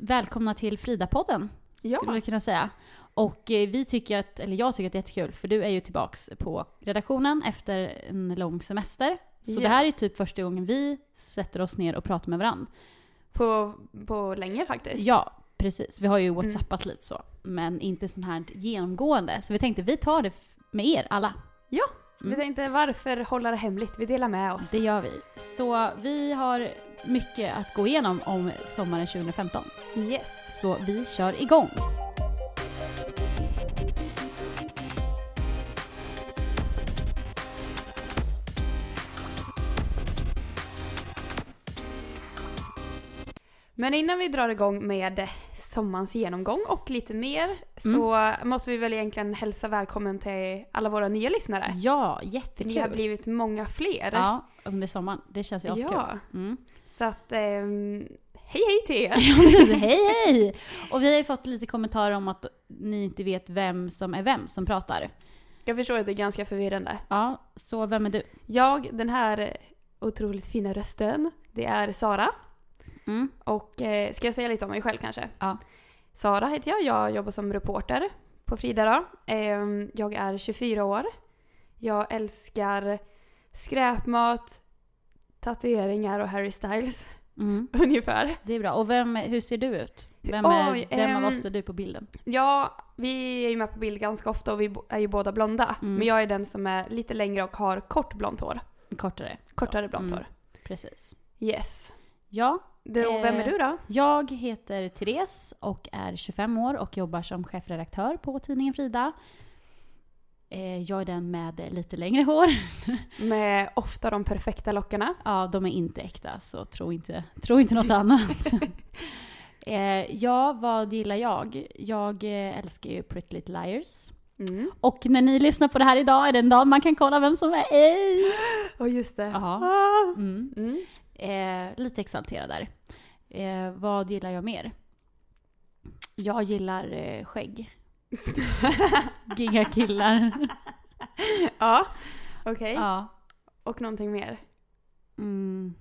Välkomna till Frida-podden, Ja. skulle vi kunna säga. Och eh, vi tycker att, eller jag tycker att det är jättekul, för du är ju tillbaks på redaktionen efter en lång semester. Så Ja. det här är typ första gången vi sätter oss ner och pratar med varandra. På, på länge faktiskt. Ja, precis. Vi har Mm. ju whatsappat lite så, men inte sån här genomgående. Så vi tänkte vi tar det med er alla. Ja, Mm. vi tänkte varför hålla det hemligt? Vi delar med oss. Det gör vi. Så vi har mycket att gå igenom om sommaren 2015. Yes. Så vi kör igång. Men innan vi drar igång med sommarens genomgång och lite mer så måste vi väl egentligen hälsa välkommen till alla våra nya lyssnare. Ja, jättekul. ni har blivit många fler. Ja, under sommaren. Det känns ju askul. Ja. Mm. Så att, ehm, hej hej till er! hej hej! Och vi har ju fått lite kommentarer om att ni inte vet vem som är vem som pratar. Jag förstår att det är ganska förvirrande. Ja, så vem är du? Jag, den här otroligt fina rösten, det är Sara. Mm. Och eh, ska jag säga lite om mig själv kanske? Ja. Sara heter jag, jag jobbar som reporter på Frida då. Ehm, Jag är 24 år. Jag älskar skräpmat, tatueringar och Harry Styles Mm. ungefär. Det är bra. Och vem, hur ser du ut? Vem, Oj, är, vem av ehm, oss är du på bilden? Ja, vi är ju med på bild ganska ofta och vi är ju båda blonda. Mm. Men jag är den som är lite längre och har kort blont hår. Kortare. Kortare blont Mm. hår. Precis. Yes. Ja, Du, vem är Eh, du då? jag heter Therese och är 25 år och jobbar som chefredaktör på tidningen Frida. Eh, Jag är den med lite längre hår. Med ofta de perfekta lockarna. Ja, de är inte äkta, så tro inte, tro inte något annat. eh, ja, vad gillar jag? Jag älskar ju Pretty Little Liars. Mm. Och när ni lyssnar på det här idag är det en dag man kan kolla vem som är ej. Och just det. Jaha. Ah. Mm. Mm. Eh, lite exalterad där. Eh, vad gillar jag mer? Jag gillar eh, skägg. Giga killar. Ja, okej. ja. Och någonting mer? Mm.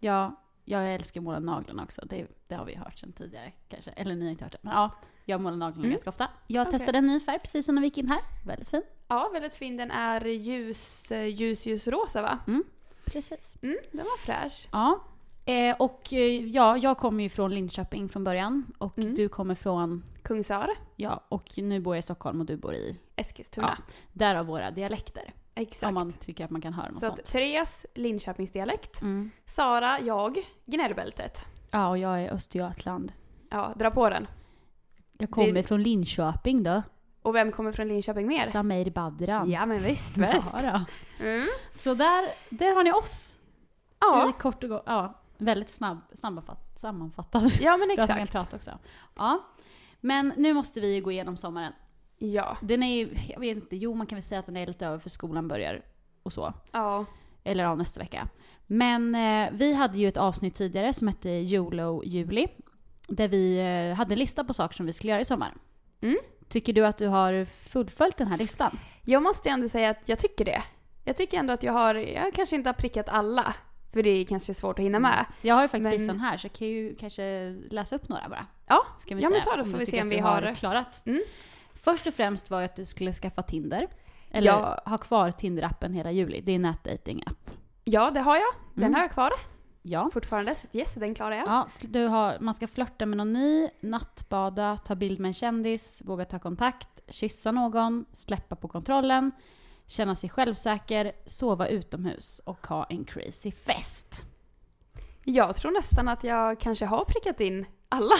Ja, jag älskar att måla naglarna också. Det, det har vi hört sedan tidigare kanske. Eller ni har inte hört det. Men ja, jag målar naglarna Mm. ganska ofta. Jag Okej. testade en ny färg precis innan vi gick in här. Väldigt fin. Ja, väldigt fin. Den är ljus, eh, ljus, ljusrosa va? Precis. Mm, den var fräsch. Ja. Eh, och eh, ja, jag kommer ju från Linköping från början. Och Mm. du kommer från, Kungsör, ja, och nu bor jag i Stockholm och du bor i, Eskilstuna. därav våra dialekter. Exakt. Om man tycker att man kan höra något Så sånt. Therese, Linköpingsdialekt. Mm. Sara, jag, gnällbältet. Ja, och jag är Östergötland. Ja, dra på den. Jag kommer Det- från Linköping då. Och vem kommer från Linköping mer? Sameir Badran. Ja men visst, visst. Ja. Mm. Så där, där har ni oss. Ja. I kort och gott. Ja, väldigt snabb, sammanfatt, sammanfattat. ja, men exakt. prata också. Ja. Men nu måste vi gå igenom sommaren. Ja. Den är ju, jag vet inte, jo man kan väl säga att den är lite över för skolan börjar och så. Ja. Eller ja, nästa vecka. Men eh, vi hade ju ett avsnitt tidigare som hette YOLO Juli. Där vi eh, hade en lista på saker som vi skulle göra i sommar. Mm. Tycker du att du har fullföljt den här listan? Jag måste ändå säga att jag tycker det. Jag tycker ändå att jag har, jag kanske inte har prickat alla. För det är kanske svårt att hinna med. Jag har ju faktiskt Men- listan här så jag kan ju kanske läsa upp några bara. Ja, Ska vi ja men ta om får vi se om vi har... klarat. Mm. Först och främst var ju att du skulle skaffa Tinder. Eller Ja. ha kvar Tinder-appen hela juli. Det är en nätdating-app. Ja, det har jag. Den Mm. har jag kvar Ja. fortfarande. Så yes, den klarar jag. ja du har, man ska flörta med någon ny, nattbada, ta bild med en kändis, våga ta kontakt, kyssa någon, släppa på kontrollen, känna sig självsäker, sova utomhus och ha en crazy fest. Jag tror nästan att jag kanske har prickat in alla.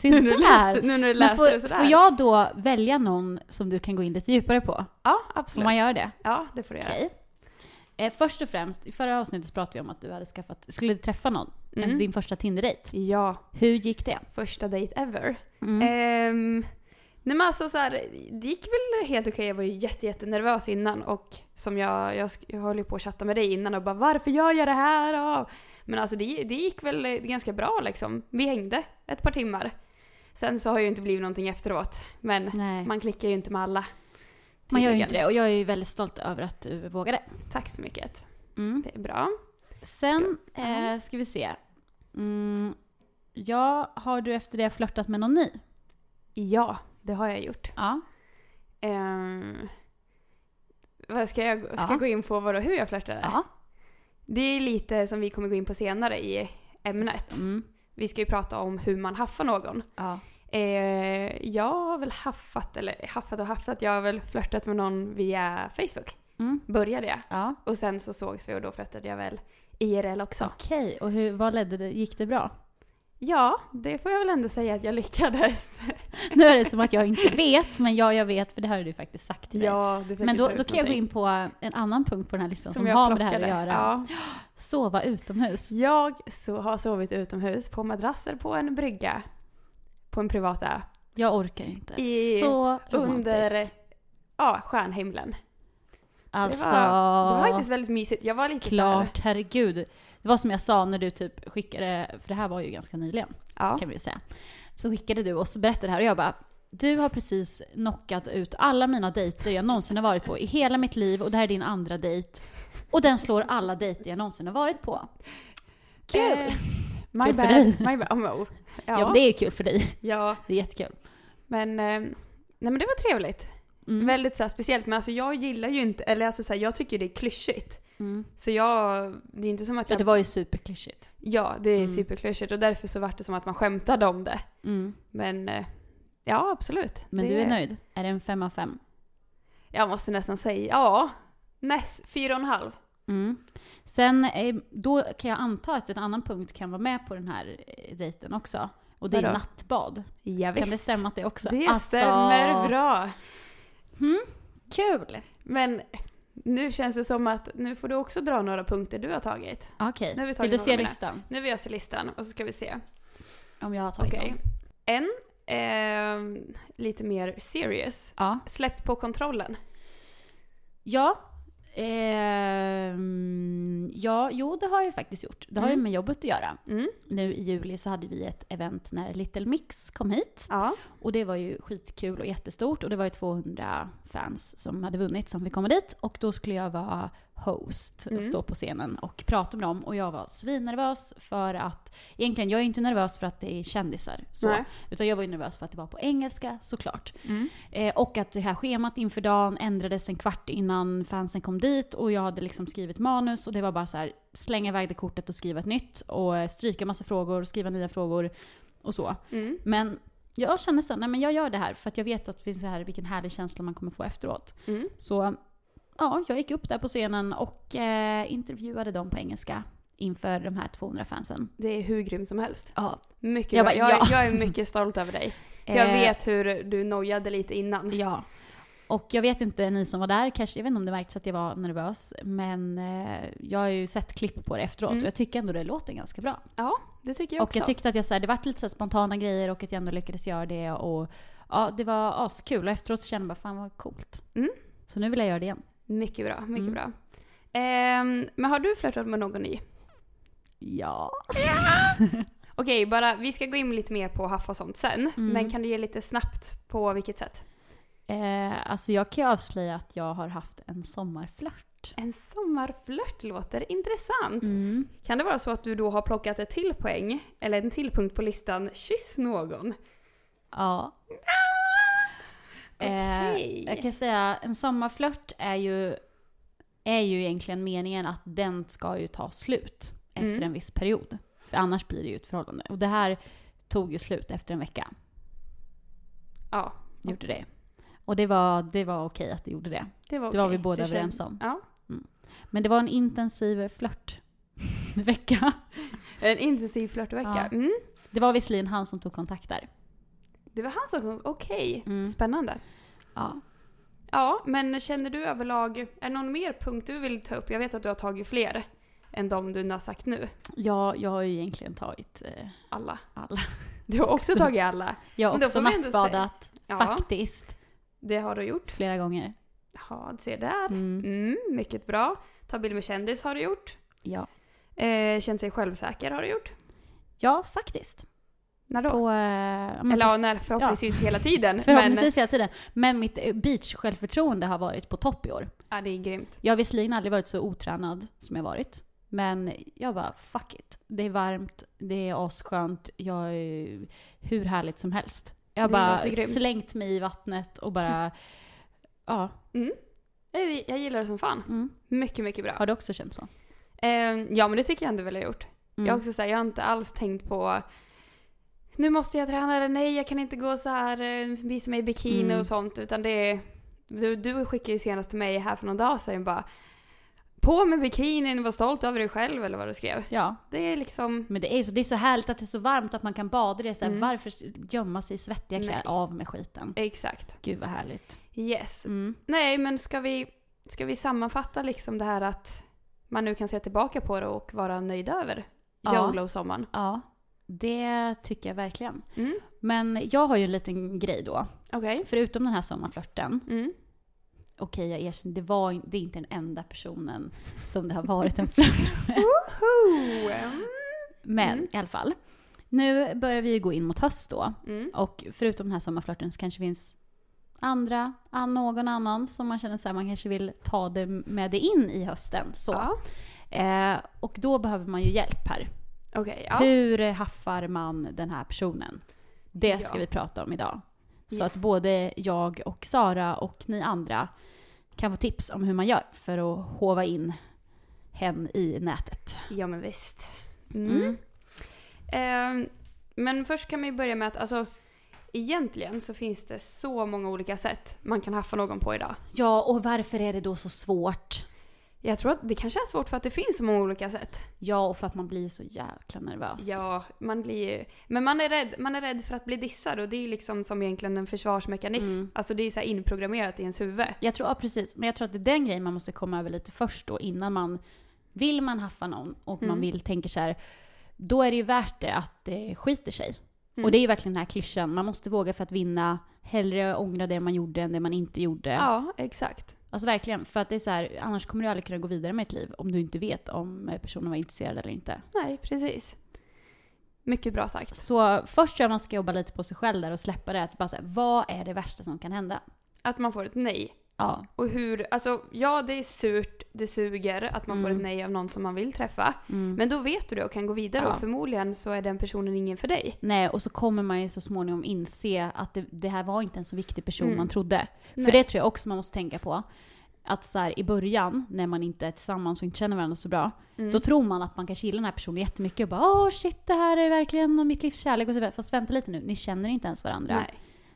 Se Nu när du läste, nu när du Men läste det får, sådär. får jag då välja någon som du kan gå in lite djupare på? Ja, Får absolut. man göra det? Ja, det får du göra. Okej. Eh, först och främst, i förra avsnittet pratade vi om att du hade skaffat, skulle träffa någon. Mm. Din första Tinder-dejt. Ja, Hur gick det? första date ever. Mm. Ehm, nej men alltså så här, det gick väl helt okej. Jag var ju jätte, jättenervös innan och som jag, jag, jag höll ju på att chatta med dig innan och bara varför gör jag det här? Ja. Men alltså det, det gick väl eh, ganska bra liksom. Vi hängde ett par timmar. Sen så har ju inte blivit någonting efteråt. Men Nej. man klickar ju inte med alla. Man gör ju inte det och jag är ju väldigt stolt över att du vågade. Tack så mycket. Mm. Det är bra. Sen Ska- eh, ska vi se. Mm, ja, har du efter det flörtat med någon ny? Ja, det har jag gjort. Ja. Vad ska jag, ska Ja. jag gå in på vad och hur jag flörtade? ja. Det är lite som vi kommer gå in på senare i ämnet. Mm. Vi ska ju prata om hur man haffar någon. ja. Eh, jag har väl haffat, eller haffat och haffat, jag har väl flörtat med någon via Facebook. Mm. Började jag. ja. Och sen så sågs vi och då flörtade jag väl IRL också. Okej, och hur, vad ledde det? Gick det bra? Ja, det får jag väl ändå säga att jag lyckades. Nu är det som att jag inte vet, men ja, jag vet för det här har du faktiskt sagt till mig. ja, Men då, då kan jag gå någonting. in på en annan punkt på den här listan som, jag har med det här att göra. Ja. Sova utomhus. Jag så har sovit utomhus på madrasser på en brygga. På en privat ö. Jag orkar inte. I- Så. Under ja, stjärnhimlen. Alltså, Det, var, det var faktiskt väldigt mysigt. Jag var lite klart, herregud. Det var som jag sa när du typ skickade, för det här var ju ganska nyligen, Ja. kan vi ju säga. Så skickade du och så berättade det här och jag bara, du har precis knockat ut alla mina dejter jag någonsin har varit på i hela mitt liv och det här är din andra dejt. Och den slår alla dejter jag någonsin har varit på. Kul! Eh, my Kul för bad. dig. My bad. Oh, oh. Ja, Ja, det är kul för dig. ja, Det är jättekul. men, eh, nej men det var trevligt. Mm. Väldigt så här, speciellt. Men alltså jag gillar ju inte, eller alltså så här, jag tycker det är klyschigt. Mm. Så jag, det är inte som att Ja, jag... det var ju superklyschigt. Ja, det är Mm. superklyschigt och därför så vart det som att man skämtade om det. Mm. Men eh, ja, absolut. Men det, du är nöjd? Är det en fem av fem? Jag måste nästan säga, ja. Näst, fyra och en halv. Sen, eh, då kan jag anta att en annan punkt kan vara med på den här eh, dejten också. Och det är Vadå? nattbad. Ja, Kan det stämma att det också? Det Alltså, stämmer bra. Mm, kul! Men nu känns det som att nu får du också dra några punkter du har tagit. Okej, vi vill du se listan? Nu vill jag se listan och så ska vi se. Om jag har tagit Okej. dem? En, eh, lite mer serious. Ja. Släppt på kontrollen. Ja. Ehm, ja, jo det har jag faktiskt gjort. Det har ju Mm. med jobbet att göra. Mm. Nu i juli så hade vi ett event när Little Mix kom hit. Ja. Och det var ju skitkul och jättestort. Och det var ju 200 fans som hade vunnit som fick komma dit. Och då skulle jag vara host Mm. stå på scenen och prata med dem. Och jag var svinnervös för att, egentligen jag är inte nervös för att det är kändisar. Så, Nej. utan jag var ju nervös för att det var på engelska såklart. Mm. Eh, och att det här schemat inför dagen ändrades en kvart innan fansen kom dit. Och jag hade liksom skrivit manus och det var bara så här slänga iväg det kortet och skriva ett nytt. Och eh, stryka massa frågor, skriva nya frågor och så. Mm. Men jag känner så, nej men jag gör det här för att jag vet att det finns så här, vilken härlig känsla man kommer få efteråt. Mm. Så ja, jag gick upp där på scenen och eh, intervjuade dem på engelska inför de här 200 fansen. Det är hur grym som helst. Ja, Mycket Jag bara, ja. jag är mycket stolt över dig. För jag Eh, vet hur du nojade lite innan. Ja. Och jag vet inte, ni som var där, kanske, jag vet inte om det märktes att jag var nervös, men eh, jag har ju sett klipp på det efteråt Mm. och jag tycker ändå det låter ganska bra. Ja, det tycker jag Och också. jag tyckte att jag, så här, det vart lite så spontana grejer och att jag ändå lyckades göra det och ja, det var askul och efteråt så kände jag bara fan vad coolt. Mm. Så nu vill jag göra det igen. Mycket bra, mycket Mm. bra. Ehm, men har du flörtat med någon ny? Ja. Okej, bara, vi ska gå in lite mer på haffa och sånt sen. Mm. Men kan du ge lite snabbt på vilket sätt? Eh, alltså jag kan ju avslöja att jag har haft en sommarflört. En sommarflört låter intressant. Mm. Kan det vara så att du då har plockat ett till poäng, eller en till punkt på listan, kyss någon? Ja. Okej. Eh, jag kan säga, en sommarflört är ju, är ju egentligen meningen att den ska ju ta slut efter Mm. en viss period. För annars blir det ju ett förhållande. Och det här tog ju slut efter en vecka. Ja, Gjorde det. Och det var, det var okej att det gjorde det. det var Det var vi båda Du överens om. Ja. Men det var en intensiv flört. vecka. En intensiv flörtvecka. Ja. Mm. Det var visserligen han som tog kontakt där. Det var han som kom, okej. Mm. Spännande. Ja. Ja, men känner du överlag, är det någon mer punkt du vill ta upp? Jag vet att du har tagit fler än de du har sagt nu. Ja, jag har ju egentligen tagit eh, Alla. alla. Du har också tagit alla. Jag har också nattbadat, Ja. faktiskt, Det har du gjort. flera gånger. Ja, se där. Mm. Mm, mycket bra. Ta bild med kändis har du gjort. Ja. Eh, känt sig självsäker har du gjort. ja, faktiskt. När då? På, eh, ja, men Eller ja, när, förhoppningsvis hela tiden. Förhoppningsvis hela tiden. Men mitt eh, beach-självförtroende har varit på topp i år. Men, ja, det är grymt. Jag har visserligen aldrig varit så otränad som jag varit. Men jag bara, fuck it. Det är varmt, det är asskönt, jag är hur härligt som helst. Jag har bara slängt mig i vattnet och bara, ja. Mm. Jag, jag gillar det som fan. Mm. Mycket, mycket bra. Har du också känt så? Eh, ja, men det tycker jag ändå väl jag har gjort. Mm. Jag har också så här, jag har inte alls tänkt på nu måste jag träna eller nej jag kan inte gå så här eh, visa mig i bikini Mm. och sånt utan det är du, du skickade ju senast till mig här för någon dag sedan bara på med bikinin, var stolt över dig själv eller vad du skrev. Ja, Det är liksom, men det är, så, det är så härligt att det är så varmt att man kan bada i det. Så här, Mm. Varför gömma sig i svettiga kläder? Av med skiten. exakt. Gud vad härligt. Yes. Mm. Nej men ska vi, ska vi sammanfatta liksom det här att man nu kan se tillbaka på det och vara nöjd över Ja. YOLO-sommaren? Ja, det tycker jag verkligen. Mm. Men jag har ju en liten grej då. Okej. Förutom den här sommarflörten. Mm. Okej, jag erkänner, det, var, det är inte den enda personen som det har varit en flört med. Mm. Men Mm. i alla fall. Nu börjar vi ju gå in mot höst då. Mm. Och förutom den här sommarflörten så kanske det finns andra, an- någon annan som man känner så här, man kanske vill ta det med det in i hösten. Så. Ja. Eh, och då behöver man ju hjälp här. Okej, ja. Hur haffar man den här personen? Det ska Ja. vi prata om idag. Så Ja. att både jag och Sara och ni andra kan få tips om hur man gör för att hova in hen i nätet. Ja men visst. Mm. Mm. Ehm, men först kan man ju börja med att alltså egentligen så finns det så många olika sätt man kan haffa någon på idag. Ja, och varför är det då så svårt? Jag tror att det kanske är svårt för att det finns så många olika sätt. Ja, och för att man blir så jäkla nervös. Ja, man blir. Men man är, rädd, man är rädd för att bli dissad och det är liksom som egentligen en försvarsmekanism. Mm. Alltså det är så inprogrammerat i ens huvud. Jag tror, ja, precis. Men jag tror att det är den grejen man måste komma över lite först då innan man... Vill man haffa någon och man Mm. vill tänka så här, då är det ju värt det att det skiter sig. Mm. Och det är ju verkligen den här klyschan, man måste våga för att vinna. Hellre ångra det man gjorde än det man inte gjorde. Ja, exakt. Alltså verkligen, för att det är så här, annars kommer du aldrig kunna gå vidare med ett liv om du inte vet om personen var intresserad eller inte. Nej, precis. Mycket bra sagt. Så först tror jag man ska jobba lite på sig själv där och släppa det. Att bara säga, vad är det värsta som kan hända? Att man får ett nej. Ja. Och hur, alltså ja det är surt, det suger att man får Mm. ett nej av någon som man vill träffa. Mm. Men då vet du det och kan gå vidare Ja. och förmodligen så är den personen ingen för dig. Nej, och så kommer man ju så småningom inse att det, det här var inte en så viktig person Mm. man trodde. För Nej. det tror jag också man måste tänka på. Att så här, i början, när man inte är tillsammans och inte känner varandra så bra, Mm. då tror man att man kanske gillar den här personen jättemycket och bara åh shit det här är verkligen mitt livs kärlek och så vidare. Fast vänta lite nu, ni känner inte ens varandra. Nej.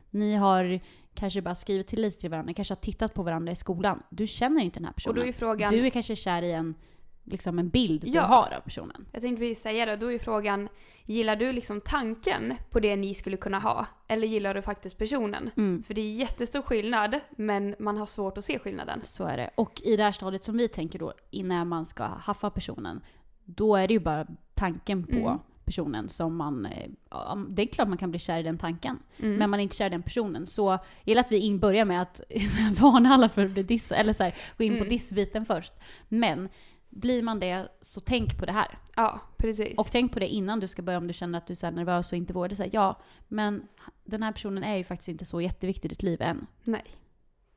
Ni har kanske bara skrivit till lite till varandra, kanske har tittat på varandra i skolan. Du känner inte den här Och personen. då är frågan, Du är kanske kär i en, liksom en bild Ja. du har av personen. jag tänkte precis säga det, då är frågan, gillar du liksom tanken på det ni skulle kunna ha? Eller gillar du faktiskt personen? Mm. För det är jättestor skillnad, men man har svårt att se skillnaden. Så är det. Och i det här stadiet som vi tänker då, innan man ska haffa personen, då är det ju bara tanken på Mm. Personen som man... eh, Det är klart man kan bli kär i den tanken, Mm. men man är inte kär i den personen. Så jag gillar att vi in börjar med att varna alla för att bli dissade, eller så här, gå in på Mm. dissbiten först. Men blir man det, så tänk på det här. Ja, precis. Och tänk på det innan du ska börja om du känner att du är nervös och inte vågar. säga ja, men den här personen är ju faktiskt inte så jätteviktig i ditt liv än. Nej.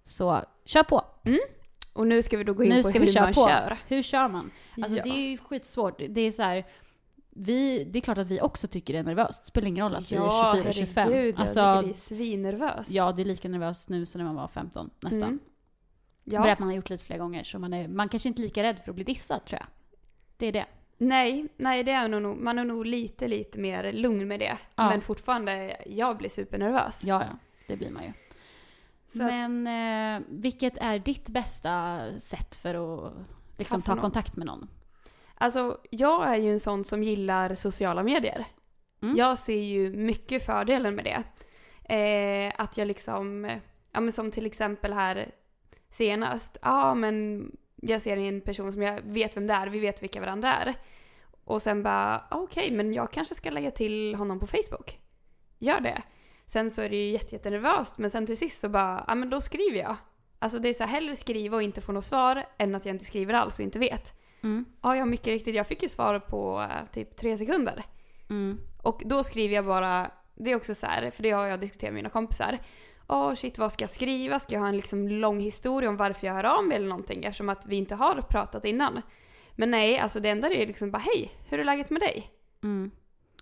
Så kör på! Och nu ska vi då gå in Nu på ska hur man på. kör. Hur kör man? Alltså Ja. det är ju skitsvårt. Det är så här, vi, det är klart att vi också tycker det är nervöst. Det spelar ingen roll att vi är 24, 25. herregud, Alltså, jag tycker det är svinnervöst. ja, det är lika nervöst nu som när man var 15 nästan. Mm. Ja. Bara Ja. att man har gjort lite fler gånger. Så man är man kanske inte är lika rädd för att bli dissad tror jag. Det är det. Nej, nej det är nog, man är nog lite, lite mer lugn med det. Ja. Men fortfarande, jag blir supernervös. Ja, ja. Det blir man ju. Så Men eh, vilket är ditt bästa sätt för att liksom, ta någon. kontakt med någon? Alltså, jag är ju en sån som gillar sociala medier. Mm. Jag ser ju mycket fördelar med det. Eh, att jag liksom, ja men som till exempel här senast? Ja, men jag ser en person som jag vet vem det är, vi vet vilka varandra är. Och sen bara, ah, okej, men jag kanske ska lägga till honom på Facebook. Gör det. Sen så är det ju jätte, jättenervöst, men sen till sist så bara, ja men då skriver jag. Alltså det är så här, hellre skriva och inte få något svar än att jag inte skriver alls och inte vet. Mm. Ja, ja mycket riktigt, jag fick ju svar på eh, typ tre sekunder. Mm. Och då skriver jag bara, det är också så här, för det har jag diskuterat med mina kompisar. Åh shit, vad ska jag skriva? Ska jag ha en liksom lång historia om varför jag hör av mig eller någonting? Eftersom att vi inte har pratat innan. Men nej, alltså det enda är liksom bara hej, hur är läget med dig? Mm.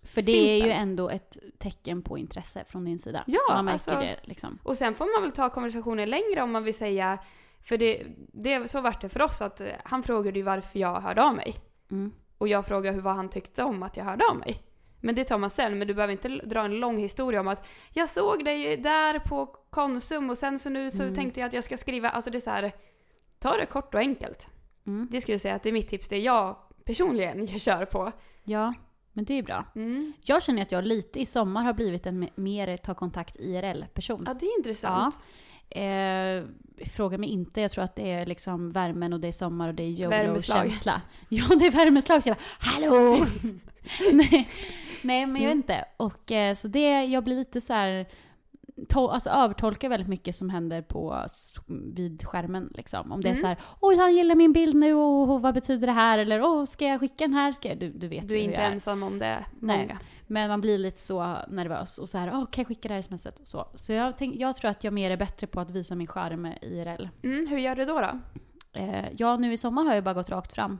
För det är ju ändå ett tecken på intresse från din sida. Ja, Man märker alltså- det liksom. Och sen får man väl ta konversationen längre om man vill säga, för det, det så vart det för oss att eh, han frågade ju varför jag hörde av mig. Mm. Och jag frågade hur vad han tyckte om att jag hörde av mig. Men det tar man sen, men du behöver inte dra en lång historia om att jag såg dig där på Konsum och sen så nu så Mm. tänkte jag att jag ska skriva, alltså det är så här, ta det kort och enkelt. Mm. Det skulle jag säga att det är mitt tips, det jag personligen jag kör på. Ja, men det är bra. Mm. Jag känner att jag lite i sommar har blivit en me- mer ta kontakt IRL-person. Ja, det är intressant. Eh, fråga mig inte, jag tror att det är liksom värmen och det är sommar och det är. YOLO-känsla. Ja, det är värmeslag. Så jag bara, hallå! nej, nej, men jag vet Mm. inte. Och eh, så det, jag blir lite så här, to, alltså övertolkar väldigt mycket som händer på, vid skärmen liksom. Om det är Mm. så här, oj han gillar min bild nu och, och vad betyder det här? Eller åh, ska jag skicka den här? Ska jag? Du, du vet Du är inte jag är. ensam om det, Nej. Men man blir lite så nervös och så här, åh, kan jag skicka det här smset? Och så så jag, tänk, jag tror att jag mer är bättre på att visa min charm IRL. Mm, hur gör du då då? Eh, ja, nu i sommar har jag bara gått rakt fram.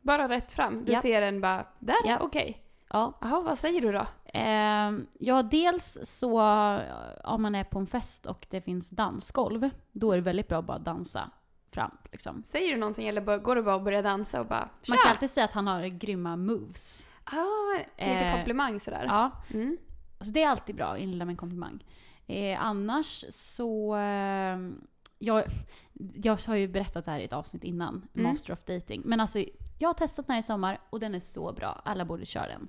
Bara rätt fram? Du Ja. ser den bara, där? Ja. Okej. Ja. Jaha, vad säger du då? Eh, ja, dels så om man är på en fest och det finns dansgolv, då är det väldigt bra att bara dansa fram. Liksom. Säger du någonting eller går du bara och börjar dansa och bara Man kan alltid säga att han har grymma moves. Ah, lite Eh, komplimang sådär. Ja, Mm. Så det är alltid bra, inleda med en komplimang. Eh, annars så... Eh, jag, jag har ju berättat det här i ett avsnitt innan, Mm. Master of Dating. Men alltså, jag har testat den här i sommar och den är så bra. Alla borde köra den.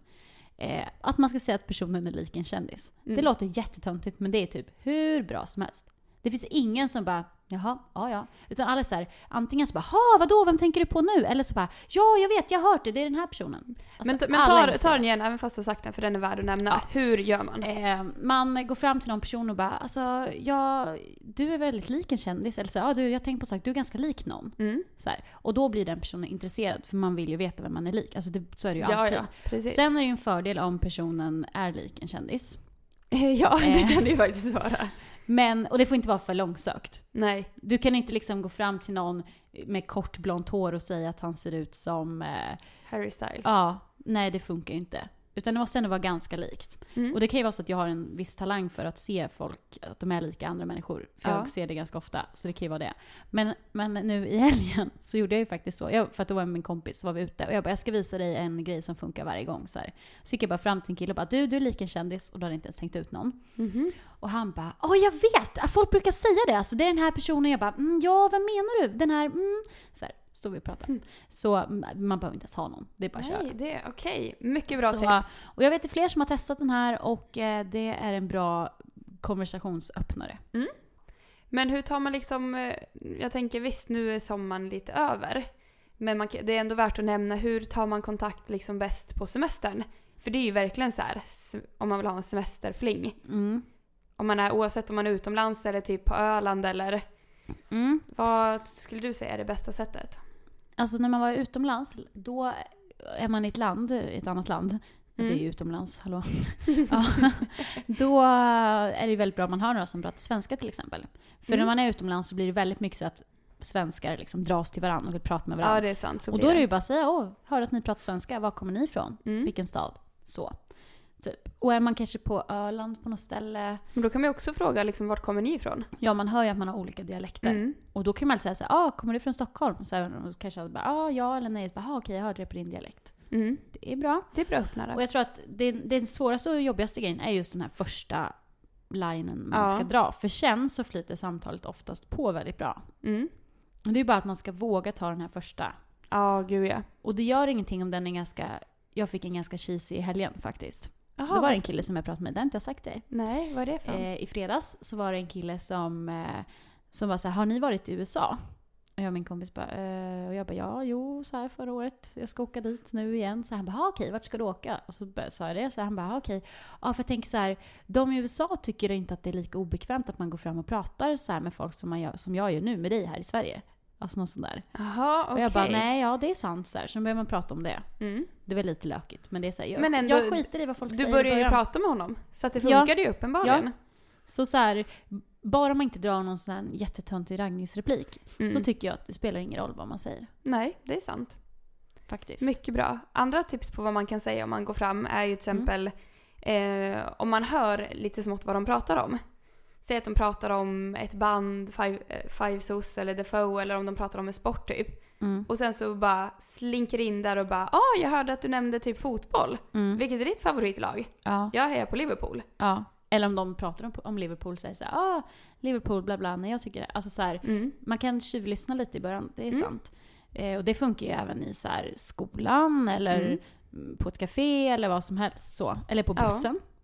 Eh, att man ska säga att personen är lik en kändis. Det Mm. låter jättetöntigt men det är typ hur bra som helst. Det finns ingen som bara Jaha, ja ja. Utan alla så här, antingen så bara ha vadå, vem tänker du på nu? Eller så bara ja jag vet, jag har hört det, det är den här personen. Alltså, men men ta, ta den igen, även fast du har sagt den, för den är värd att nämna. Ja. Hur gör man? Eh, man går fram till någon person och bara alltså, ja, du är väldigt lik en kändis. Eller så, ja, du, jag tänker på sak, du är ganska lik någon. Mm. Så här. Och då blir den personen intresserad, för man vill ju veta vem man är lik. Alltså det, så är det ju Ja, alltid. ja. Sen är det ju en fördel om personen är lik en kändis. ja, det Eh. kan det ju faktiskt vara. Men, och det får inte vara för långsökt. Nej. Du kan inte liksom gå fram till någon med kort blont hår och säga att han ser ut som... Eh, Harry Styles. ja, nej det funkar ju inte. Utan det måste ändå vara ganska likt. Mm. Och det kan ju vara så att jag har en viss talang för att se folk, att de är lika andra människor. För Ja. jag ser det ganska ofta, så det kan ju vara det. Men, men nu i helgen så gjorde jag ju faktiskt så. Jag, för att då var jag med min kompis, så var vi ute. Och jag bara, jag ska visa dig en grej som funkar varje gång. Så, här. så gick jag bara fram till en kille och bara, du, du är lik en kändis. Och då hade jag inte ens tänkt ut någon. Mhm. Och han bara, åh jag vet! Folk brukar säga det. Alltså det är den här personen. Jag bara, mm, ja vad menar du? Den här, mm. Så här, stod vi och pratade. Mm. Så mm, man behöver inte ens ha någon. Det är bara att köra. Nej, det är okej. Mycket bra Så, tips. Och jag vet är fler som har testat den här och eh, det är en bra konversationsöppnare. Men hur tar man liksom, eh, jag tänker visst nu är sommaren lite över. Men man, det är ändå värt att nämna, hur tar man kontakt liksom bäst på semestern? För det är ju verkligen så här, om man vill ha en semesterfling. Mm. Om man är, oavsett om man är utomlands eller typ på Öland eller Mm. vad skulle du säga är det bbästa sättet? Alltså när man var utomlands, då är man i ett land, i ett annat land. Det är Mm. ju utomlands, hallå. ja. Då är det väldigt bra om man har några som pratar svenska till exempel. För Mm. när man är utomlands så blir det väldigt mycket så att svenskar liksom dras till varandra och vill prata med Ja varandra. det är sant, och då är det ju bara att säga åh, hör att ni pratar svenska, var kommer ni ifrån? Mm. Vilken stad? Så. Typ. Och är man kanske på Öland på något ställe, Men då kan man ju också fråga liksom, vart kommer ni ifrån? ja man hör ju att man har olika dialekter. Mm. Och då kan man alltid säga så här, ah, kommer du från Stockholm? Så här, och kanske bara, ah, ja eller nej. Så bara, ah, okej, jag hörde det på din dialekt. Mm. Det är bra. Det är bra öppnare. Och jag tror att det, det svåraste och jobbigaste grejen är just den här första linen man Ja. ska dra. För sen så flyter samtalet oftast på väldigt bra. Mm. Och det är bara att man ska våga ta den här första. Ja, gud ja. Och det gör ingenting om den är ganska... Jag fick en ganska cheesy i helgen faktiskt. Jaha, Då var det en kille som jag pratade med, det har inte jag sagt dig. Nej, vad är det för Eh, I fredags så var det en kille som, eh, Som bara så här, har ni varit i USA? Och jag och min kompis bara, eh, och jag bara ja, jo, så här förra året. Jag ska åka dit nu igen. Så han bara, "Ja, okej, vart ska du åka? Och så sa jag det. Så han bara, "Ja, okej. Ja, för jag tänker så här, de i USA tycker inte att det är lika obekvämt att man går fram och pratar så här med folk som, man gör, som jag gör nu med dig här i Sverige. Alltså något sånt där. Jaha, okej. Och jag bara, nej, ja det är sant. Så, här. så börjar man prata om det. Mm. Det väl lite lökigt, men det är så här, jag, Men ändå- jag skiter i vad folk Du säger i började ju prata med honom. Så att det Ja. funkade ju uppenbarligen. Så så här, bara man inte drar någon sån här jättetöntig raggningsreplik Mm. så tycker jag att det spelar ingen roll vad man säger. Nej, det är sant. Faktiskt. Mycket bra. Andra tips på vad man kan säga om man går fram är ju till Mm. exempel eh, om man hör lite smått vad de pratar om. Säg att de pratar om ett band, Five, eh, Five Sos eller The Foe eller om de pratar om en sport typ. Mm. Och sen så bara slinker in där och bara ah jag hörde att du nämnde typ fotboll. Mm. Vilket är ditt favoritlag? Ja, Jag hejar på Liverpool. ja. Eller om de pratar om, om Liverpool säger så här, ah, Liverpool, bla bla, nej jag tycker det. Alltså så här, Mm. man kan tjuvlyssna lite i början, det är Mm. sant. Eh, och det funkar ju även i så här, skolan eller Mm. på ett café eller vad som helst så. Eller på bussen. Ja,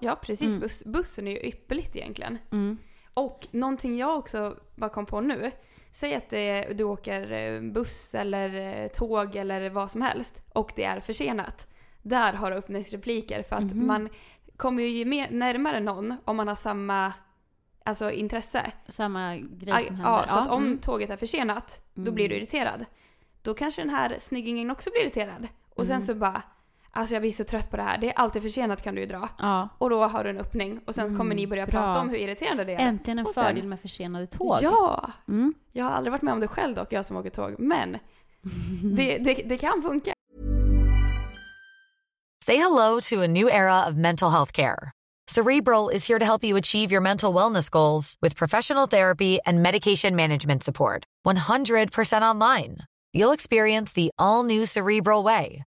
ja precis. Mm. Buss, bussen är ju ypperligt egentligen. Mm. Och någonting jag också bara kom på nu. Säg att du åker eh, buss eller eh, tåg eller vad som helst och det är försenat. Där har du öppningsrepliker för att Mhm. man kommer ju mer, närmare någon om man har samma alltså, intresse. Samma grej som ja, händer. så att om mm. tåget är försenat, då Mm. blir du irriterad. Då kanske den här snyggingen också blir irriterad. Och sen Mm. så bara, alltså jag blir så trött på det här. Det är alltid försenat kan du ju dra. Ja. Och då har du en öppning och sen Mm, kommer ni börja bra. prata om hur irriterande det är. Äntligen en Och sen- fördel med försenade tåg. Ja! Mm. Jag har aldrig varit med om det själv dock, jag som åker tåg. Men det, det, det kan funka. Say hello to a new era of mental health care. Cerebral is here to help you achieve your mental wellness goals with professional therapy and medication management support. 100% online. You'll experience the all new Cerebral Way,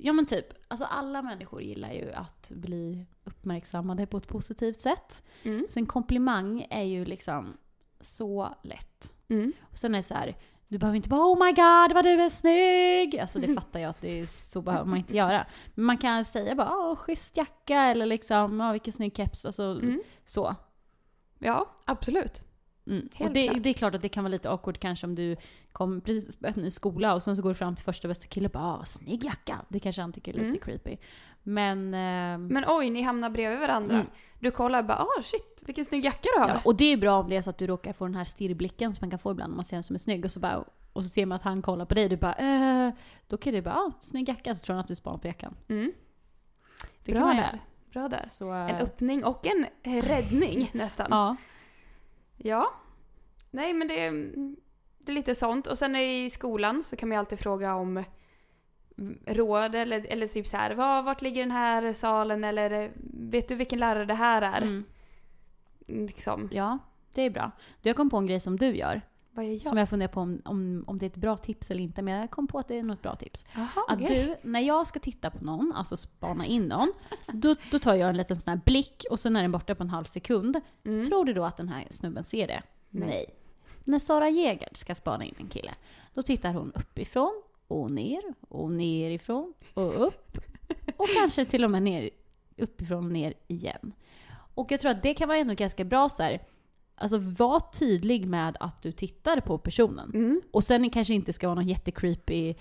Ja men typ, alltså alla människor gillar ju att bli uppmärksammade på ett positivt sätt. Mm. Så en komplimang är ju liksom så lätt. Mm. Och sen är det så här, du behöver inte bara oh my god vad du är snygg! Alltså det fattar jag att det är, så behöver man inte göra. Men man kan säga bara åh schysst jacka eller liksom åh vilken snygg keps. Alltså Mm. så. Ja, absolut. Mm. Och det, det är klart att det kan vara lite awkward kanske om du kommer precis börjat ny skola och sen så går du fram till första bästa kille och bara ah, snygg jacka. Det kanske han tycker är lite Mm. creepy. Men, ehm, Men oj, ni hamnar bredvid varandra. Mm. Du kollar bara, ah shit, vilken snygg jacka du har. ja, och det är bra om det är så att du råkar få den här stirrblicken som man kan få ibland om man ser en som är snygg och så, bara, och så ser man att han kollar på dig och du bara eh, Då kan du bara ah, snygg jacka så tror han att du spanar på jackan. Mm. Det Bra där. Bra där. Så, En eh, öppning och en räddning nästan. Ja. Ja. Nej men det är, det är lite sånt. Och sen i skolan så kan man ju alltid fråga om råd eller, eller typ så här, var, vart ligger den här salen eller vet du vilken lärare det här är? Mm. Liksom. ja, det är bra. Du har kommit på en grej som du gör. Vad är jag? Som jag funderar på om, om, om det är ett bra tips eller inte. Men jag kom på att det är något bra tips. Jaha, Att okej. du, när jag ska titta på någon, alltså spana in någon, då, då tar jag en liten sån här blick och sen är den borta på en halv sekund. Mm. Tror du då att den här snubben ser det? Nej. När Sara Jägert ska spana in en kille, då tittar hon uppifrån och ner och nerifrån och upp. Och kanske till och med ner, uppifrån och ner igen. Och jag tror att det kan vara ändå ganska bra så här. Alltså var tydlig med att du tittar på personen. Mm. Och sen kanske inte ska vara någon jättecreepy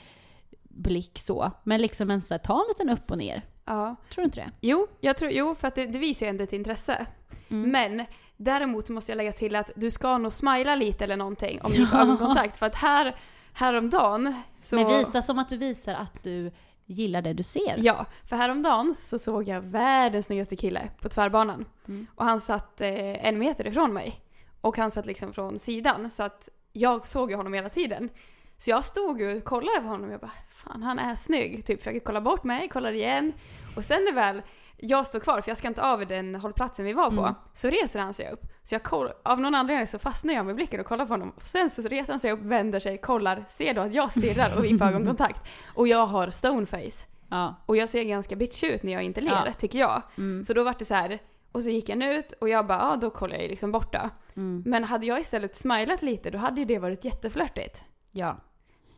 blick så. Men liksom en så här, ta en liten upp och ner. Ja. Tror du inte det? Jo, jag tror, jo för att det, det visar ju ändå ett intresse. Mm. Men däremot måste jag lägga till att du ska nog smila lite eller någonting om ni får ögonkontakt. För att här, häromdagen så... Men visa som att du visar att du gillar det du ser. Ja, för häromdagen så såg jag världens snyggaste kille på tvärbanan. Mm. Och han satt eh, en meter ifrån mig. Och han satt liksom från sidan så att jag såg ju honom hela tiden. Så jag stod och kollade på honom och jag bara fan han är snygg. Typ försöker kolla bort mig, kollar igen. Och sen när väl jag står kvar för jag ska inte av den hållplatsen vi var på. Mm. Så reser han sig upp. Så jag koll, av någon anledning så fastnar jag med blicken och kollar på honom. Och sen så reser han sig upp, vänder sig, kollar, ser då att jag stirrar och vi får ögonkontakt. Och jag har stoneface. Ja. Och jag ser ganska bitch ut när jag inte ler, Ja. tycker jag. Mm. Så då var det så här. Och så gick han ut och jag bara, ja då kollar jag liksom borta. Mm. Men hade jag istället smilat lite då hade ju det varit jätteflörtigt. Ja.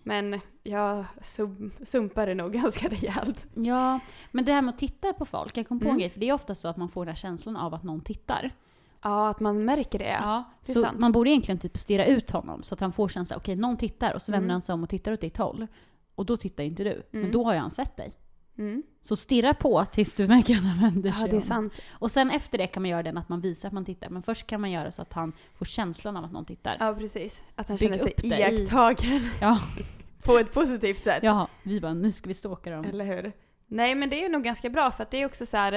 Men jag sum- sumpade nog ganska rejält. Ja, men det här med att titta på folk, jag kom på en Mm. grej, för det är ofta så att man får den här känslan av att någon tittar. Ja, att man märker det. Ja, det så sant. man borde egentligen typ stirra ut honom så att han får känslan, okej någon tittar och så vänder Mm. han sig om och tittar åt ditt håll. Och då tittar inte du, men Mm. då har ju han sett dig. Mm. Så stirra på tills du märker att han vänder sig Ja, det är sant. Och sen efter det kan man göra den att man visar att man tittar, men först kan man göra så att han får känslan av att någon tittar. Ja, precis. Att han Bygg känner sig upp det i- iakttagen Ja, på ett positivt sätt. Jaha, vi bara nu ska vi stalka dem. Eller hur? Nej men det är nog ganska bra för att det är också så här.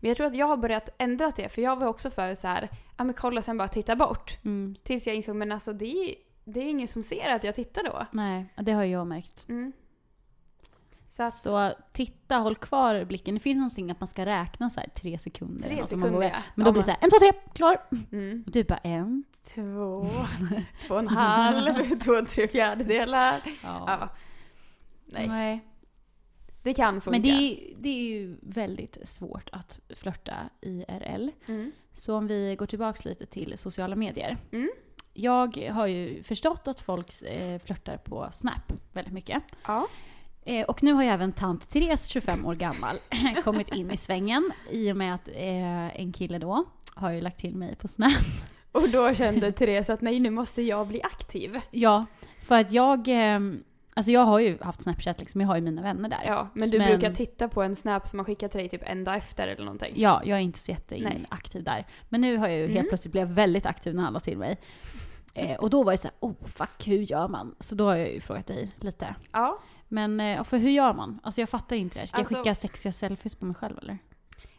Men jag tror att jag har börjat ändra det för jag var också för så här, ja men kolla sen bara titta bort. Mm. Tills jag insåg men alltså det är, det är ingen som ser att jag tittar då. Nej, det har jag märkt. Mm. Så att, Så titta, håll kvar blicken. Det finns någonting att man ska räkna så här tre sekunder. Tre sekunder, man vågar. ja. Men då blir det så här, en, två, tre, klar! mm. Och du bara en. Två, två och en halv, två och tre fjärdedelar. Ja. Ja. Nej, Nej. det kan funka. Men det är, det är ju väldigt svårt att flörta IRL. Mm. Så om vi går tillbaks lite till sociala medier. Mm. Jag har ju förstått att folk eh, flörtar på Snap väldigt mycket. Ja. Eh, och nu har ju även tant Therese, 25 år gammal, kommit in i svängen i och med att eh, en kille då har ju lagt till mig på Snap. Och då kände Therese att nej nu måste jag bli aktiv. Ja, för att jag... Eh, alltså jag har ju haft Snapchat liksom, jag har ju mina vänner där. Ja, men du Men- brukar titta på en snap som man skickar till dig typ en dag efter eller någonting. Ja, jag är inte så jätteaktiv där. Men nu har jag ju helt Mm. plötsligt blivit väldigt aktiv när han la till mig. Eh, och då var jag såhär, oh fuck, hur gör man? Så då har jag ju frågat dig lite. Ja. Men eh, för hur gör man? Alltså jag fattar inte det här. Ska Alltså- jag skicka sexiga selfies på mig själv eller?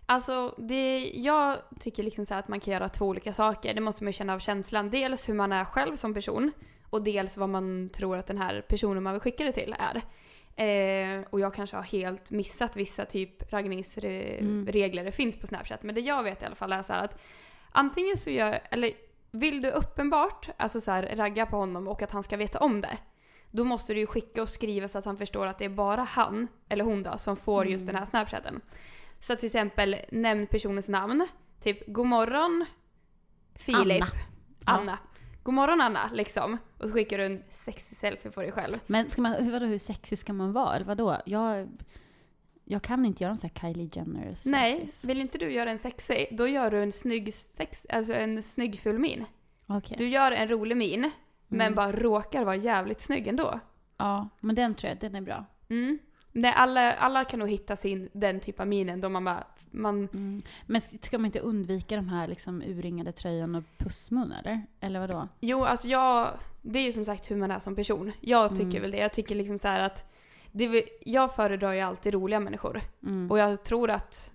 Alltså, det, jag tycker liksom så här att man kan göra två olika saker. Det måste man ju känna av känslan. Dels hur man är själv som person och dels vad man tror att den här personen man vill skicka det till är. Eh, och jag kanske har helt missat vissa typ raggningsregler det finns på Snapchat. Men det jag vet i alla fall är så att antingen så gör, eller vill du uppenbart alltså så här, ragga på honom och att han ska veta om det. Då måste du ju skicka och skriva så att han förstår att det är bara han, eller hon då, som får just den här snapchatten. Så till exempel nämn personens namn. Typ god morgon Filip. Anna. Anna. God morgon Anna, liksom. Och så skickar du en sexig selfie på dig själv. Men ska man, hur, vadå, hur sexig ska man vara? Eller vadå? Jag, jag kan inte göra en sån här Kylie Jenner Nej, selfies. vill inte du göra en sexig, då gör du en snygg, sex, alltså en snygg full min. Okej. Du gör en rolig min, men Mm. bara råkar vara jävligt snygg ändå. Ja, men den tror jag, den är bra. Mm. Nej, alla, alla kan nog hitta sin, den typ av minen då man bara, man, Mm. Men ska man inte undvika de här liksom urringade tröjan och pussmun eller? Eller vadå? Jo, alltså jag... Det är ju som sagt hur man är som person. Jag tycker Mm. väl det. Jag tycker liksom så att... Det, jag föredrar ju alltid roliga människor. Mm. Och jag tror att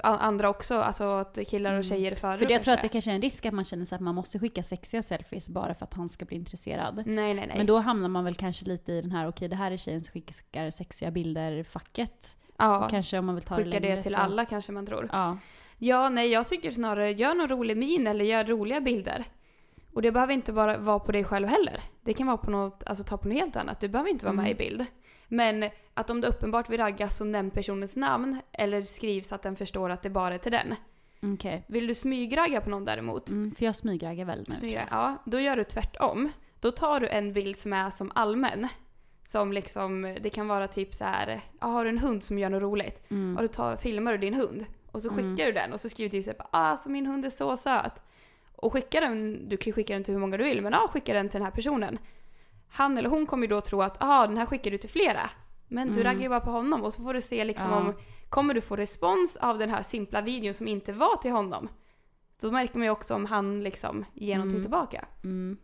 andra också, alltså att killar och Mm. tjejer föredrar För det, jag tror att det kanske. är en risk att man känner sig att man måste skicka sexiga selfies bara för att han ska bli intresserad. Nej, nej, nej. Men då hamnar man väl kanske lite i den här, okej det här är tjejen som skickar sexiga bilder-facket. ja, Kanske om man vill ta skicka det längre. det till så. alla kanske man tror. Ja. Ja, nej jag tycker snarare gör någon rolig min eller gör roliga bilder. Och det behöver inte bara vara på dig själv heller. Det kan vara på något, alltså ta på något helt annat. Du behöver inte vara med i Mm. bild. Men att om du uppenbart vill ragga så nämn personens namn eller skriv så att den förstår att det bara är till den. Okej. Vill du smygragga på någon däremot, Mm, för jag smygraggar väldigt mycket. smygra, ja, då gör du tvärtom. Då tar du en bild som är som allmän. Som liksom, det kan vara typ så här, ja, har du en hund som gör något roligt? Mm. Och då tar, filmar du din hund och så skickar Mm. du den och så skriver du typ såhär ah så min hund är så söt. och skicka den, du kan ju skicka den till hur många du vill, men ja, skicka den till den här personen. Han eller hon kommer ju då tro att ah, den här skickar du till flera. Men du Mm. raggar ju bara på honom och så får du se liksom Ja. om, kommer du få respons av den här simpla videon som inte var till honom? Då märker man ju också om han liksom ger någonting Mm. tillbaka. Mm.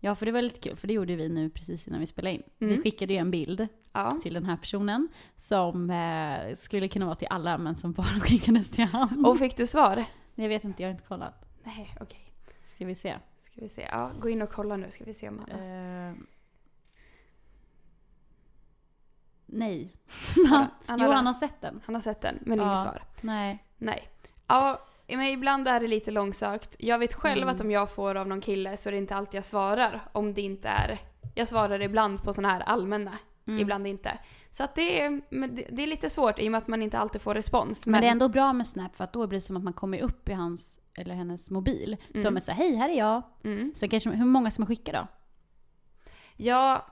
Ja, för det var lite kul, för det gjorde vi nu precis innan vi spelade in. Vi Mm. skickade ju en bild Ja. till den här personen som eh, skulle kunna vara till alla, men som bara skickades till han. Och fick du svar? Jag vet inte, jag har inte kollat. Nej, okej. Ska vi se. Ska vi se. Ja, gå in och kolla nu ska vi se om han. Eh, nej. Han- han jo, har- han har sett den. Han har sett den, men Ja. inget svar. Nej. Nej. Ja, men ibland är det lite långsökt. Jag vet själv Mm. att om jag får av någon kille så är det inte alltid jag svarar. Om det inte är... Jag svarar ibland på såna här allmänna, Mm. ibland inte. Så att det är, men det, är lite svårt i och med att man inte alltid får respons. Men, det är ändå bra med Snap för att då blir det som att man kommer upp i hans eller hennes mobil. Som ett så hej här är jag. Mm. Sen kanske, hur många ska man skicka då? Ja,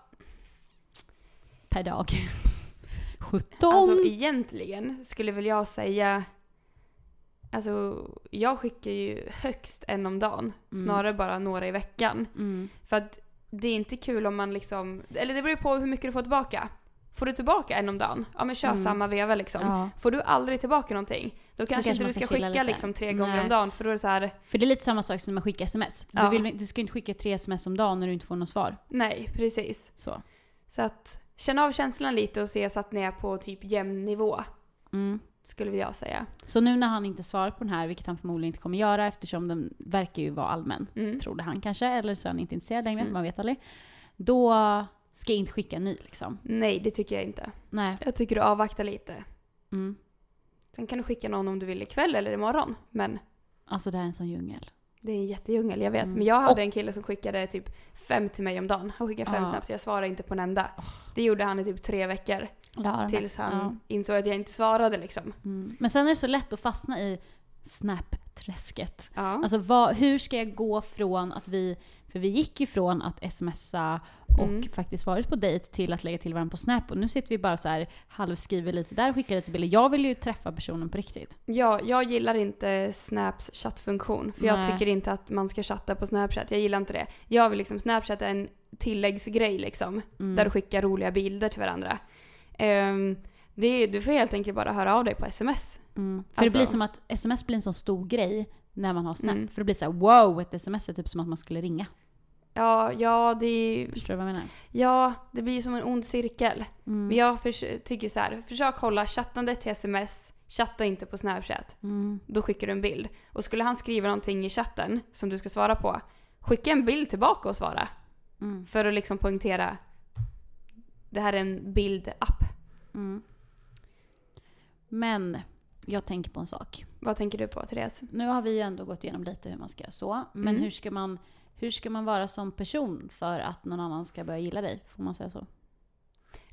Per dag? 17? alltså egentligen skulle väl jag säga... Alltså, jag skickar ju högst en om dagen. Mm. Snarare bara några i veckan. mm. För att det är inte kul om man liksom, eller det beror på hur mycket du får tillbaka. Får du tillbaka en om dagen, ja men kör Mm. samma veva liksom. Ja. Får du aldrig tillbaka någonting, då kanske, kanske inte du ska skicka liksom tre gånger Nej. om dagen för då är det så här, För det är lite samma sak som när man skickar sms. Ja. Du, vill, du ska inte skicka tre sms om dagen när du inte får något svar. nej precis. Så. Så att känna av känslan lite och se så att ni är på typ jämn nivå, Mm. Skulle jag säga. Så nu när han inte svarar på den här, vilket han förmodligen inte kommer göra eftersom den verkar ju vara allmän, Mm. trodde han kanske, eller så är han inte intresserad längre, Mm. man vet aldrig. Då ska jag inte skicka en ny liksom. Nej, det tycker jag inte. Nej. Jag tycker du avvaktar lite. Mm. Sen kan du skicka någon om du vill ikväll eller imorgon, men Alltså det här är en sån djungel. det är en jättedjungel, jag vet. Mm. Men jag hade Och- en kille som skickade typ fem till mig om dagen. Han skickade fem Ja. snaps, jag svarade inte på en enda. Det gjorde han i typ tre veckor. Han Tills han insåg att jag inte svarade liksom. Mm. Men sen är det så lätt att fastna i Snap-träsket. Ja. Alltså vad, hur ska jag gå från att vi, för vi gick ju från att smsa och Mm. faktiskt varit på dejt till att lägga till varandra på Snap och nu sitter vi bara så här halvskriver lite där och skickar lite bilder. Jag vill ju träffa personen på riktigt. ja, jag gillar inte Snaps chattfunktion. För jag Nej. tycker inte att man ska chatta på Snapchat. Jag gillar inte det. Jag vill liksom Snapchat är en tilläggsgrej liksom. Mm. Där du skickar roliga bilder till varandra. Ehm, det du får helt enkelt bara höra av dig på sms. Mm. För Alltså- det blir som att sms blir en sån stor grej när man har Snap. Mm. För det blir så här: wow, ett sms är typ som att man skulle ringa. Ja, ja, det Förstår du vad jag menar? ja, det blir som en ond cirkel. Mm. Men jag förs- tycker så här, försök hålla chattandet till sms, chatta inte på Snapchat. Mm. Då skickar du en bild. Och skulle han skriva någonting i chatten som du ska svara på, skicka en bild tillbaka och svara. Mm. För att liksom poängtera, det här är en bildapp. Mm. Men jag tänker på en sak. Vad tänker du på Therese? Nu har vi ju ändå gått igenom lite hur man ska så. Men Mm. hur, ska man, hur ska man vara som person för att någon annan ska börja gilla dig? Får man säga så?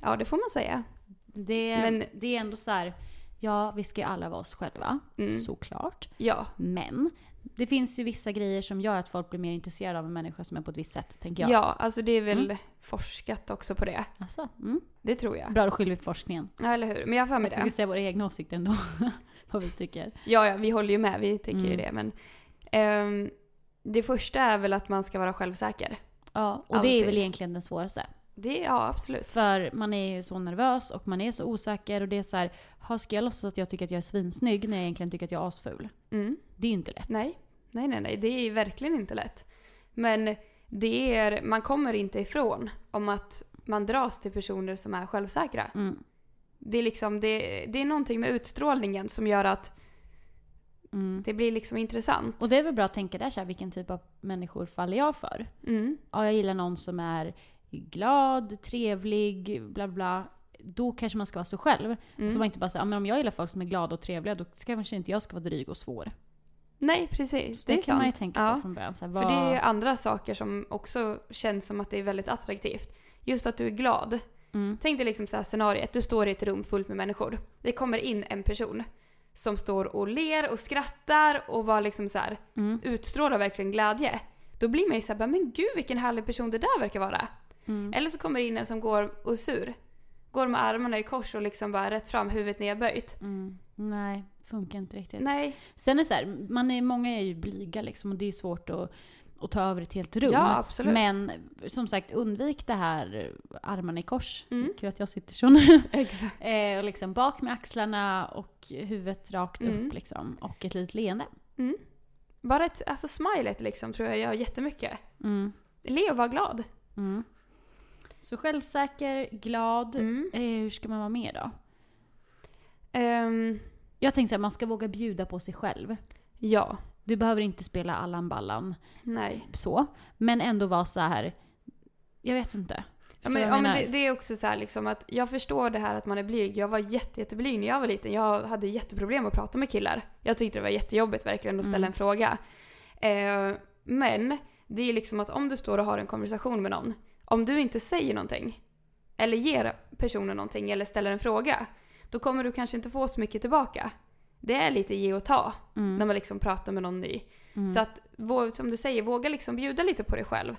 Ja, det får man säga. Det, Men- det är ändå så här, ja vi ska ju alla vara oss själva, Mm. såklart. Ja, Men det finns ju vissa grejer som gör att folk blir mer intresserade av en människa som är på ett visst sätt, tänker jag. ja. alltså det är väl Mm. forskat också på det. Alltså, mm. Det tror jag. Bra, då skyller vi på forskningen. Ja, eller hur? Men jag har för mig Fast vi det. ska säga våra egna åsikter ändå. vad vi tycker. Ja, ja, vi håller ju med. Vi tycker ju Mm. det. Men ehm, det första är väl att man ska vara självsäker. Ja, och det är Alltid. väl egentligen den svåraste. Det, ja, absolut. För man är ju så nervös och man är så osäker och det är så här, "Ha, ska jag låtsas att jag tycker att jag är svinsnygg när jag egentligen tycker att jag är asful? Mm. Det är ju inte lätt. Nej, nej, nej, nej. Det är verkligen inte lätt. Men det är, man kommer inte ifrån om att man dras till personer som är självsäkra. Mm. Det är liksom, det, det är någonting med utstrålningen som gör att Mm. det blir liksom intressant. Och det är väl bra att tänka där så här, vilken typ av människor faller jag för? Mm. Ja, jag gillar någon som är glad, trevlig, bla bla. Då kanske man ska vara så själv. Mm. Så man inte bara säger, ja, men om jag gillar folk som är glada och trevliga, då ska kanske inte jag ska vara dryg och svår. Nej, precis. Det, Det, är kan man ju tänka ja. på från början. Så här, För vad... det är andra saker som också känns som att det är väldigt attraktivt. Just att du är glad. mm. Tänk dig liksom så här scenariet, du står i ett rum fullt med människor. Det kommer in en person som står och ler och skrattar och var liksom så här, Mm. utstrålar verkligen glädje. Då blir man ju såhär, men gud vilken härlig person det där verkar vara. Mm. Eller så kommer det in en som går och sur. går med armarna i kors och liksom bara rätt fram, huvudet nedböjt. Mm. Nej, funkar inte riktigt. Nej, Sen är det så här, man är, många är ju blyga liksom och det är svårt att, att ta över ett helt rum. Ja, absolut. Men som sagt, undvik det här armarna i kors. Mm. Kul att jag sitter så nu. exakt. eh, och liksom bak med axlarna och huvudet rakt Mm. upp liksom. Och ett litet leende. Mm. Bara ett, alltså smilet liksom tror jag gör jättemycket. Mm. Le och var glad. Mm. Så självsäker, glad. Mm. Eh, hur ska man vara mer då? Ehm, Jag tänkte att man ska våga bjuda på sig själv. ja, Du behöver inte spela Allan Ballan nej. så. Men ändå vara så här. Jag vet inte. Ja, men, ja, men det, det är också så här liksom att jag förstår det här att man är blyg. Jag var jätte, jätteblyg när jag var liten. Jag hade jätteproblem att prata med killar. Jag tyckte det var jättejobbigt verkligen att ställa Mm. en fråga. Eh, men det är liksom att om du står och har en konversation med någon. Om du inte säger någonting. Eller ger personen någonting eller ställer en fråga. Då kommer du kanske inte få så mycket tillbaka. Det är lite ge och ta Mm. när man liksom pratar med någon ny. Mm. Så att, som du säger, våga liksom bjuda lite på dig själv.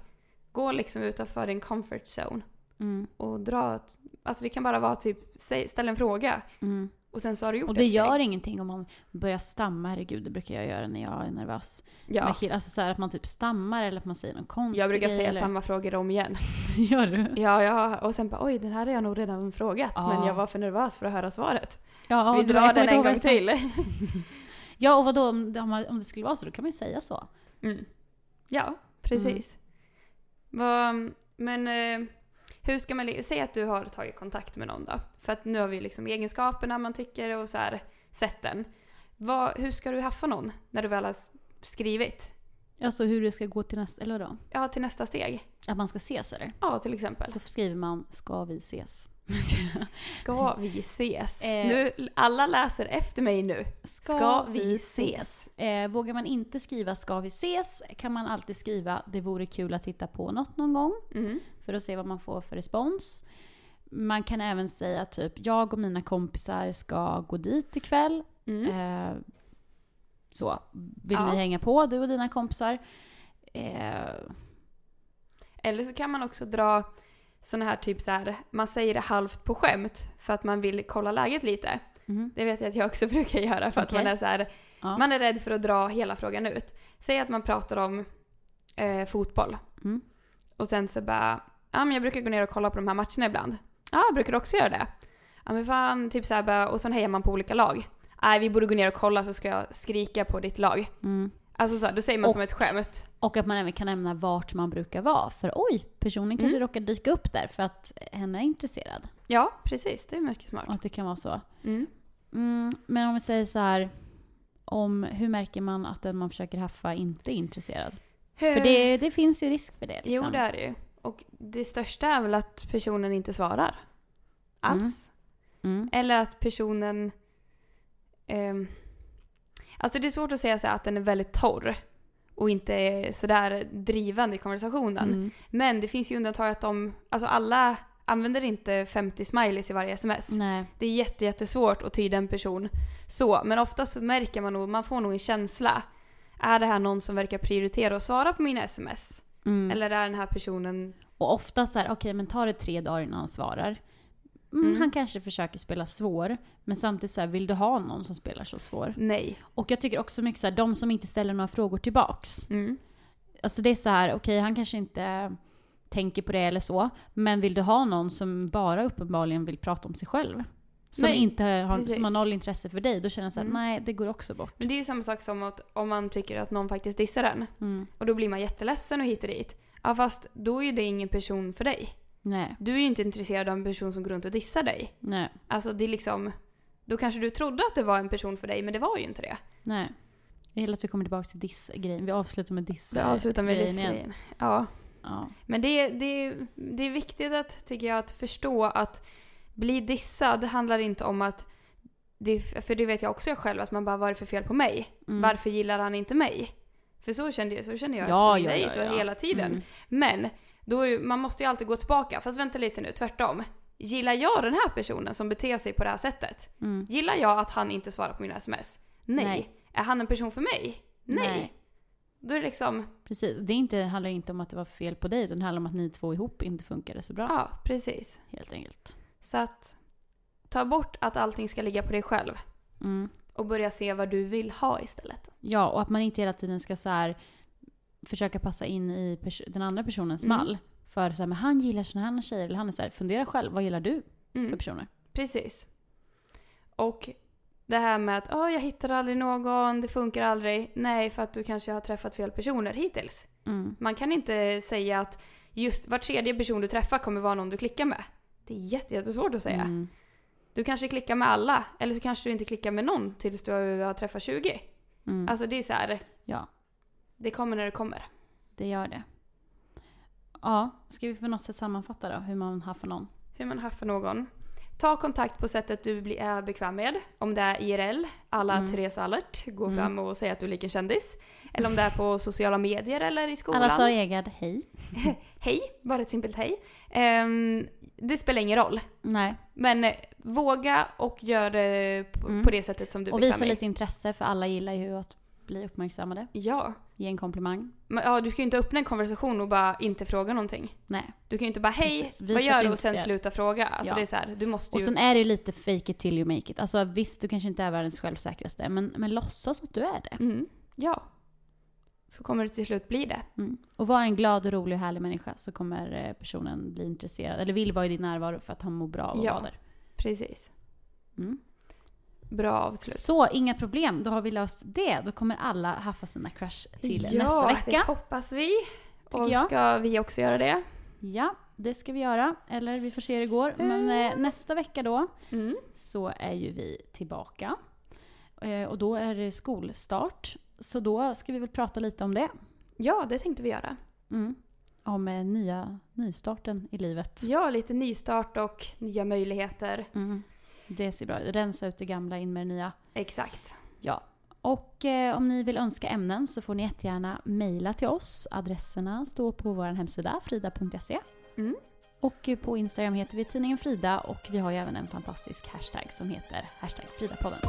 Gå liksom utanför din comfort zone Mm. och dra Alltså det kan bara vara typ, ställ en fråga Mm. Och sen så har du gjort Och det ett steg. gör ingenting om man börjar stamma. Herregud, det brukar jag göra när jag är nervös. Ja. Med. Alltså så här, att man typ stammar eller att man säger någon konstig Jag brukar grej säga eller... samma frågor om igen. Gör du? Ja, ja, och sen bara oj den här har jag nog redan frågat Ja. men jag var för nervös för att höra svaret. Ja, Vi drar den en gång till. Ja, och vadå om, det- om det skulle vara så, då kan man ju säga så. Mm. Ja, precis. Vad, men eh, hur ska man, säg att du har tagit kontakt med någon då. För att nu har vi liksom egenskaperna man tycker och så här sätten. Vad, hur ska du haffa någon när du väl har skrivit? Alltså hur det ska gå till nästa, eller vadå? Ja, till nästa steg. Att man ska ses eller? Ja, till exempel. Då skriver man “Ska vi ses?” Ska vi ses? Eh. nu, alla läser efter mig nu. Ska vi ses? Eh, vågar man inte skriva “Ska vi ses?” kan man alltid skriva “Det vore kul att titta på något någon gång” Mm. för att se vad man får för respons. Man kan även säga typ “Jag och mina kompisar ska gå dit ikväll”. Mm. Eh, så, vill Ja. ni hänga på, du och dina kompisar? Eh, Eller så kan man också dra såna här typ så här, man säger det halvt på skämt för att man vill kolla läget lite. mhm, Det vet jag att jag också brukar göra för att Okej. man är så här, ja. man är rädd för att dra hela frågan ut. Säg att man pratar om eh, fotboll Mm. och sen så bara, ja men jag brukar gå ner och kolla på de här matcherna ibland. Ja, jag brukar också göra det. Ja men fan, typ så här bara, och sen hejar man på olika lag. Nej, vi borde gå ner och kolla så ska jag skrika på ditt lag. Mm. Alltså så då säger man Och- som ett skämt. Och att man även kan nämna vart man brukar vara. För oj, personen kanske Mm. råkar dyka upp där för att henne är intresserad. Ja, precis. Det är mycket smart. Och att det kan vara så. Mm. Mm, men om vi säger så här. Om, hur märker man att den man försöker haffa inte är intresserad? För det, det finns ju risk för det. Liksom. Jo, det är det ju. Och det största är väl att personen inte svarar. Alls. Mm. Eller att personen... ehm, alltså det är svårt att säga så att den är väldigt torr. Och inte är sådär drivande i konversationen. Mm. Men det finns ju undantag att de... Alltså alla använder inte 50 smileys i varje sms. Nej. Det är jätte, jättesvårt att tyda en person så. Men ofta så märker man nog, man får nog en känsla. Är det här någon som verkar prioritera att svara på mina sms? Mm. Eller är den här personen... Och ofta så här, okej men tar det tre dagar innan han svarar. Mm, Mm. Han kanske försöker spela svår, men samtidigt så här, vill du ha någon som spelar så svår? Nej. Och jag tycker också mycket så här, de som inte ställer några frågor tillbaks. Mm. Alltså det är så här, okej han kanske inte tänker på det eller så, men vill du ha någon som bara uppenbarligen vill prata om sig själv? Som, Nej, inte har, precis. som har noll intresse för dig, då känner jag så här, Mm. nej det går också bort. Men det är ju samma sak som att om man tycker att någon faktiskt dissar en. Mm. Och då blir man jätteledsen och hit och dit. Ja fast då är ju det ingen person för dig. Nej, Du är ju inte intresserad av en person som går runt och dissar dig. nej, Alltså det är liksom... Då kanske du trodde att det var en person för dig men det var ju inte det. nej. Jag gillar att vi kommer tillbaka till diss-grejen. Vi avslutar med diss Det avslutar med grejen dissgrejen. Ja. Ja. Men det, det, det är viktigt att, tycker jag, att förstå att bli dissad handlar inte om att det, för det vet jag också jag själv, att man bara vad är det för fel på mig? Mm. Varför gillar han inte mig? För så kände jag, så kände jag Ja, efter min ja, dejt ja, ja. hela tiden. Mm. Men då ju- man måste ju alltid gå tillbaka. Fast vänta lite nu, tvärtom. Gillar jag den här personen som beter sig på det här sättet? Mm. Gillar jag att han inte svarar på mina sms? Nej. Nej. Är han en person för mig? Nej. Nej. Då är det liksom, Precis. Det inte, handlar inte om att det var fel på dig, utan det handlar om att ni två ihop inte funkade så bra. ja precis. Helt enkelt. Så att ta bort att allting ska ligga på dig själv Mm. och börja se vad du vill ha istället. Ja, och att man inte hela tiden ska så här försöka passa in i den andra personens Mm. mall. För så här, men han gillar såna här tjejer, eller han är så här, fundera själv, vad gillar du för Mm. personer? Precis. Och det här med att "Åh, jag hittar aldrig någon, det funkar aldrig. Nej, för att du kanske har träffat fel personer hittills. Mm. Man kan inte säga att just var tredje person du träffar kommer vara någon du klickar med. Det är jätte- jättesvårt att säga. Mm. Du kanske klickar med alla, eller så kanske du inte klickar med någon tills du har träffat 20. Mm. Alltså det är så här, ja, det kommer när det kommer. det gör det. Ja, ska vi på något sätt sammanfatta då hur man haffar någon? Hur man haffar någon. Ta kontakt på sättet du är bekväm med. Om det är IRL, alla Mm. Therese Allert, gå Mm. fram och säga att du är lika kändis. Eller om det är på sociala medier eller i skolan. Alla Sara Egard, hej. Hej, bara ett simpelt hej. Ehm, det spelar ingen roll. Nej, Men eh, våga och gör det på, Mm. på det sättet som du är och bekväm visa med. lite intresse för alla gillar ju att bli uppmärksammade. Ja. Ge en komplimang. Men, ja, du ska ju inte öppna en konversation och bara inte fråga någonting. Nej. Du kan ju inte bara hej, vad gör du Och sen sluta fråga. Alltså Ja. det är så här, du måste Och ju... sen är det ju lite fake it till you make it. Alltså visst, du kanske inte är världens självsäkraste, men, men låtsas att du är det. Mm. Ja. Så kommer det till slut bli det. Mm. Och var en glad, och rolig och härlig människa så kommer eh, personen bli intresserad, eller vill vara i din närvaro för att han mår bra av att Ja. vara där. Precis. Mm. Bra avslut. Så, inga problem. Då har vi löst det. Då kommer alla haffa sina crush till nästa Ja, det vecka. hoppas vi. Och jag. ska vi också göra det? Ja, det ska vi göra. Eller vi får se hur det går. Men eh, nästa vecka då Mm. så är ju vi tillbaka. Eh, och då är det skolstart. Så då ska vi väl prata lite om det. Ja, det tänkte vi göra. Mm. Om eh, nya, nystarten i livet. Ja, lite nystart och nya möjligheter. Mm. Det ser bra ut. Rensa ut det gamla, in med det nya. Exakt. Ja. Och eh, om ni vill önska ämnen så får ni jättegärna mejla till oss. Adresserna står på vår hemsida, frida.se. Mm. Och eh, på Instagram heter vi tidningen Frida och vi har ju även en fantastisk hashtag som heter hashtag Fridapodden.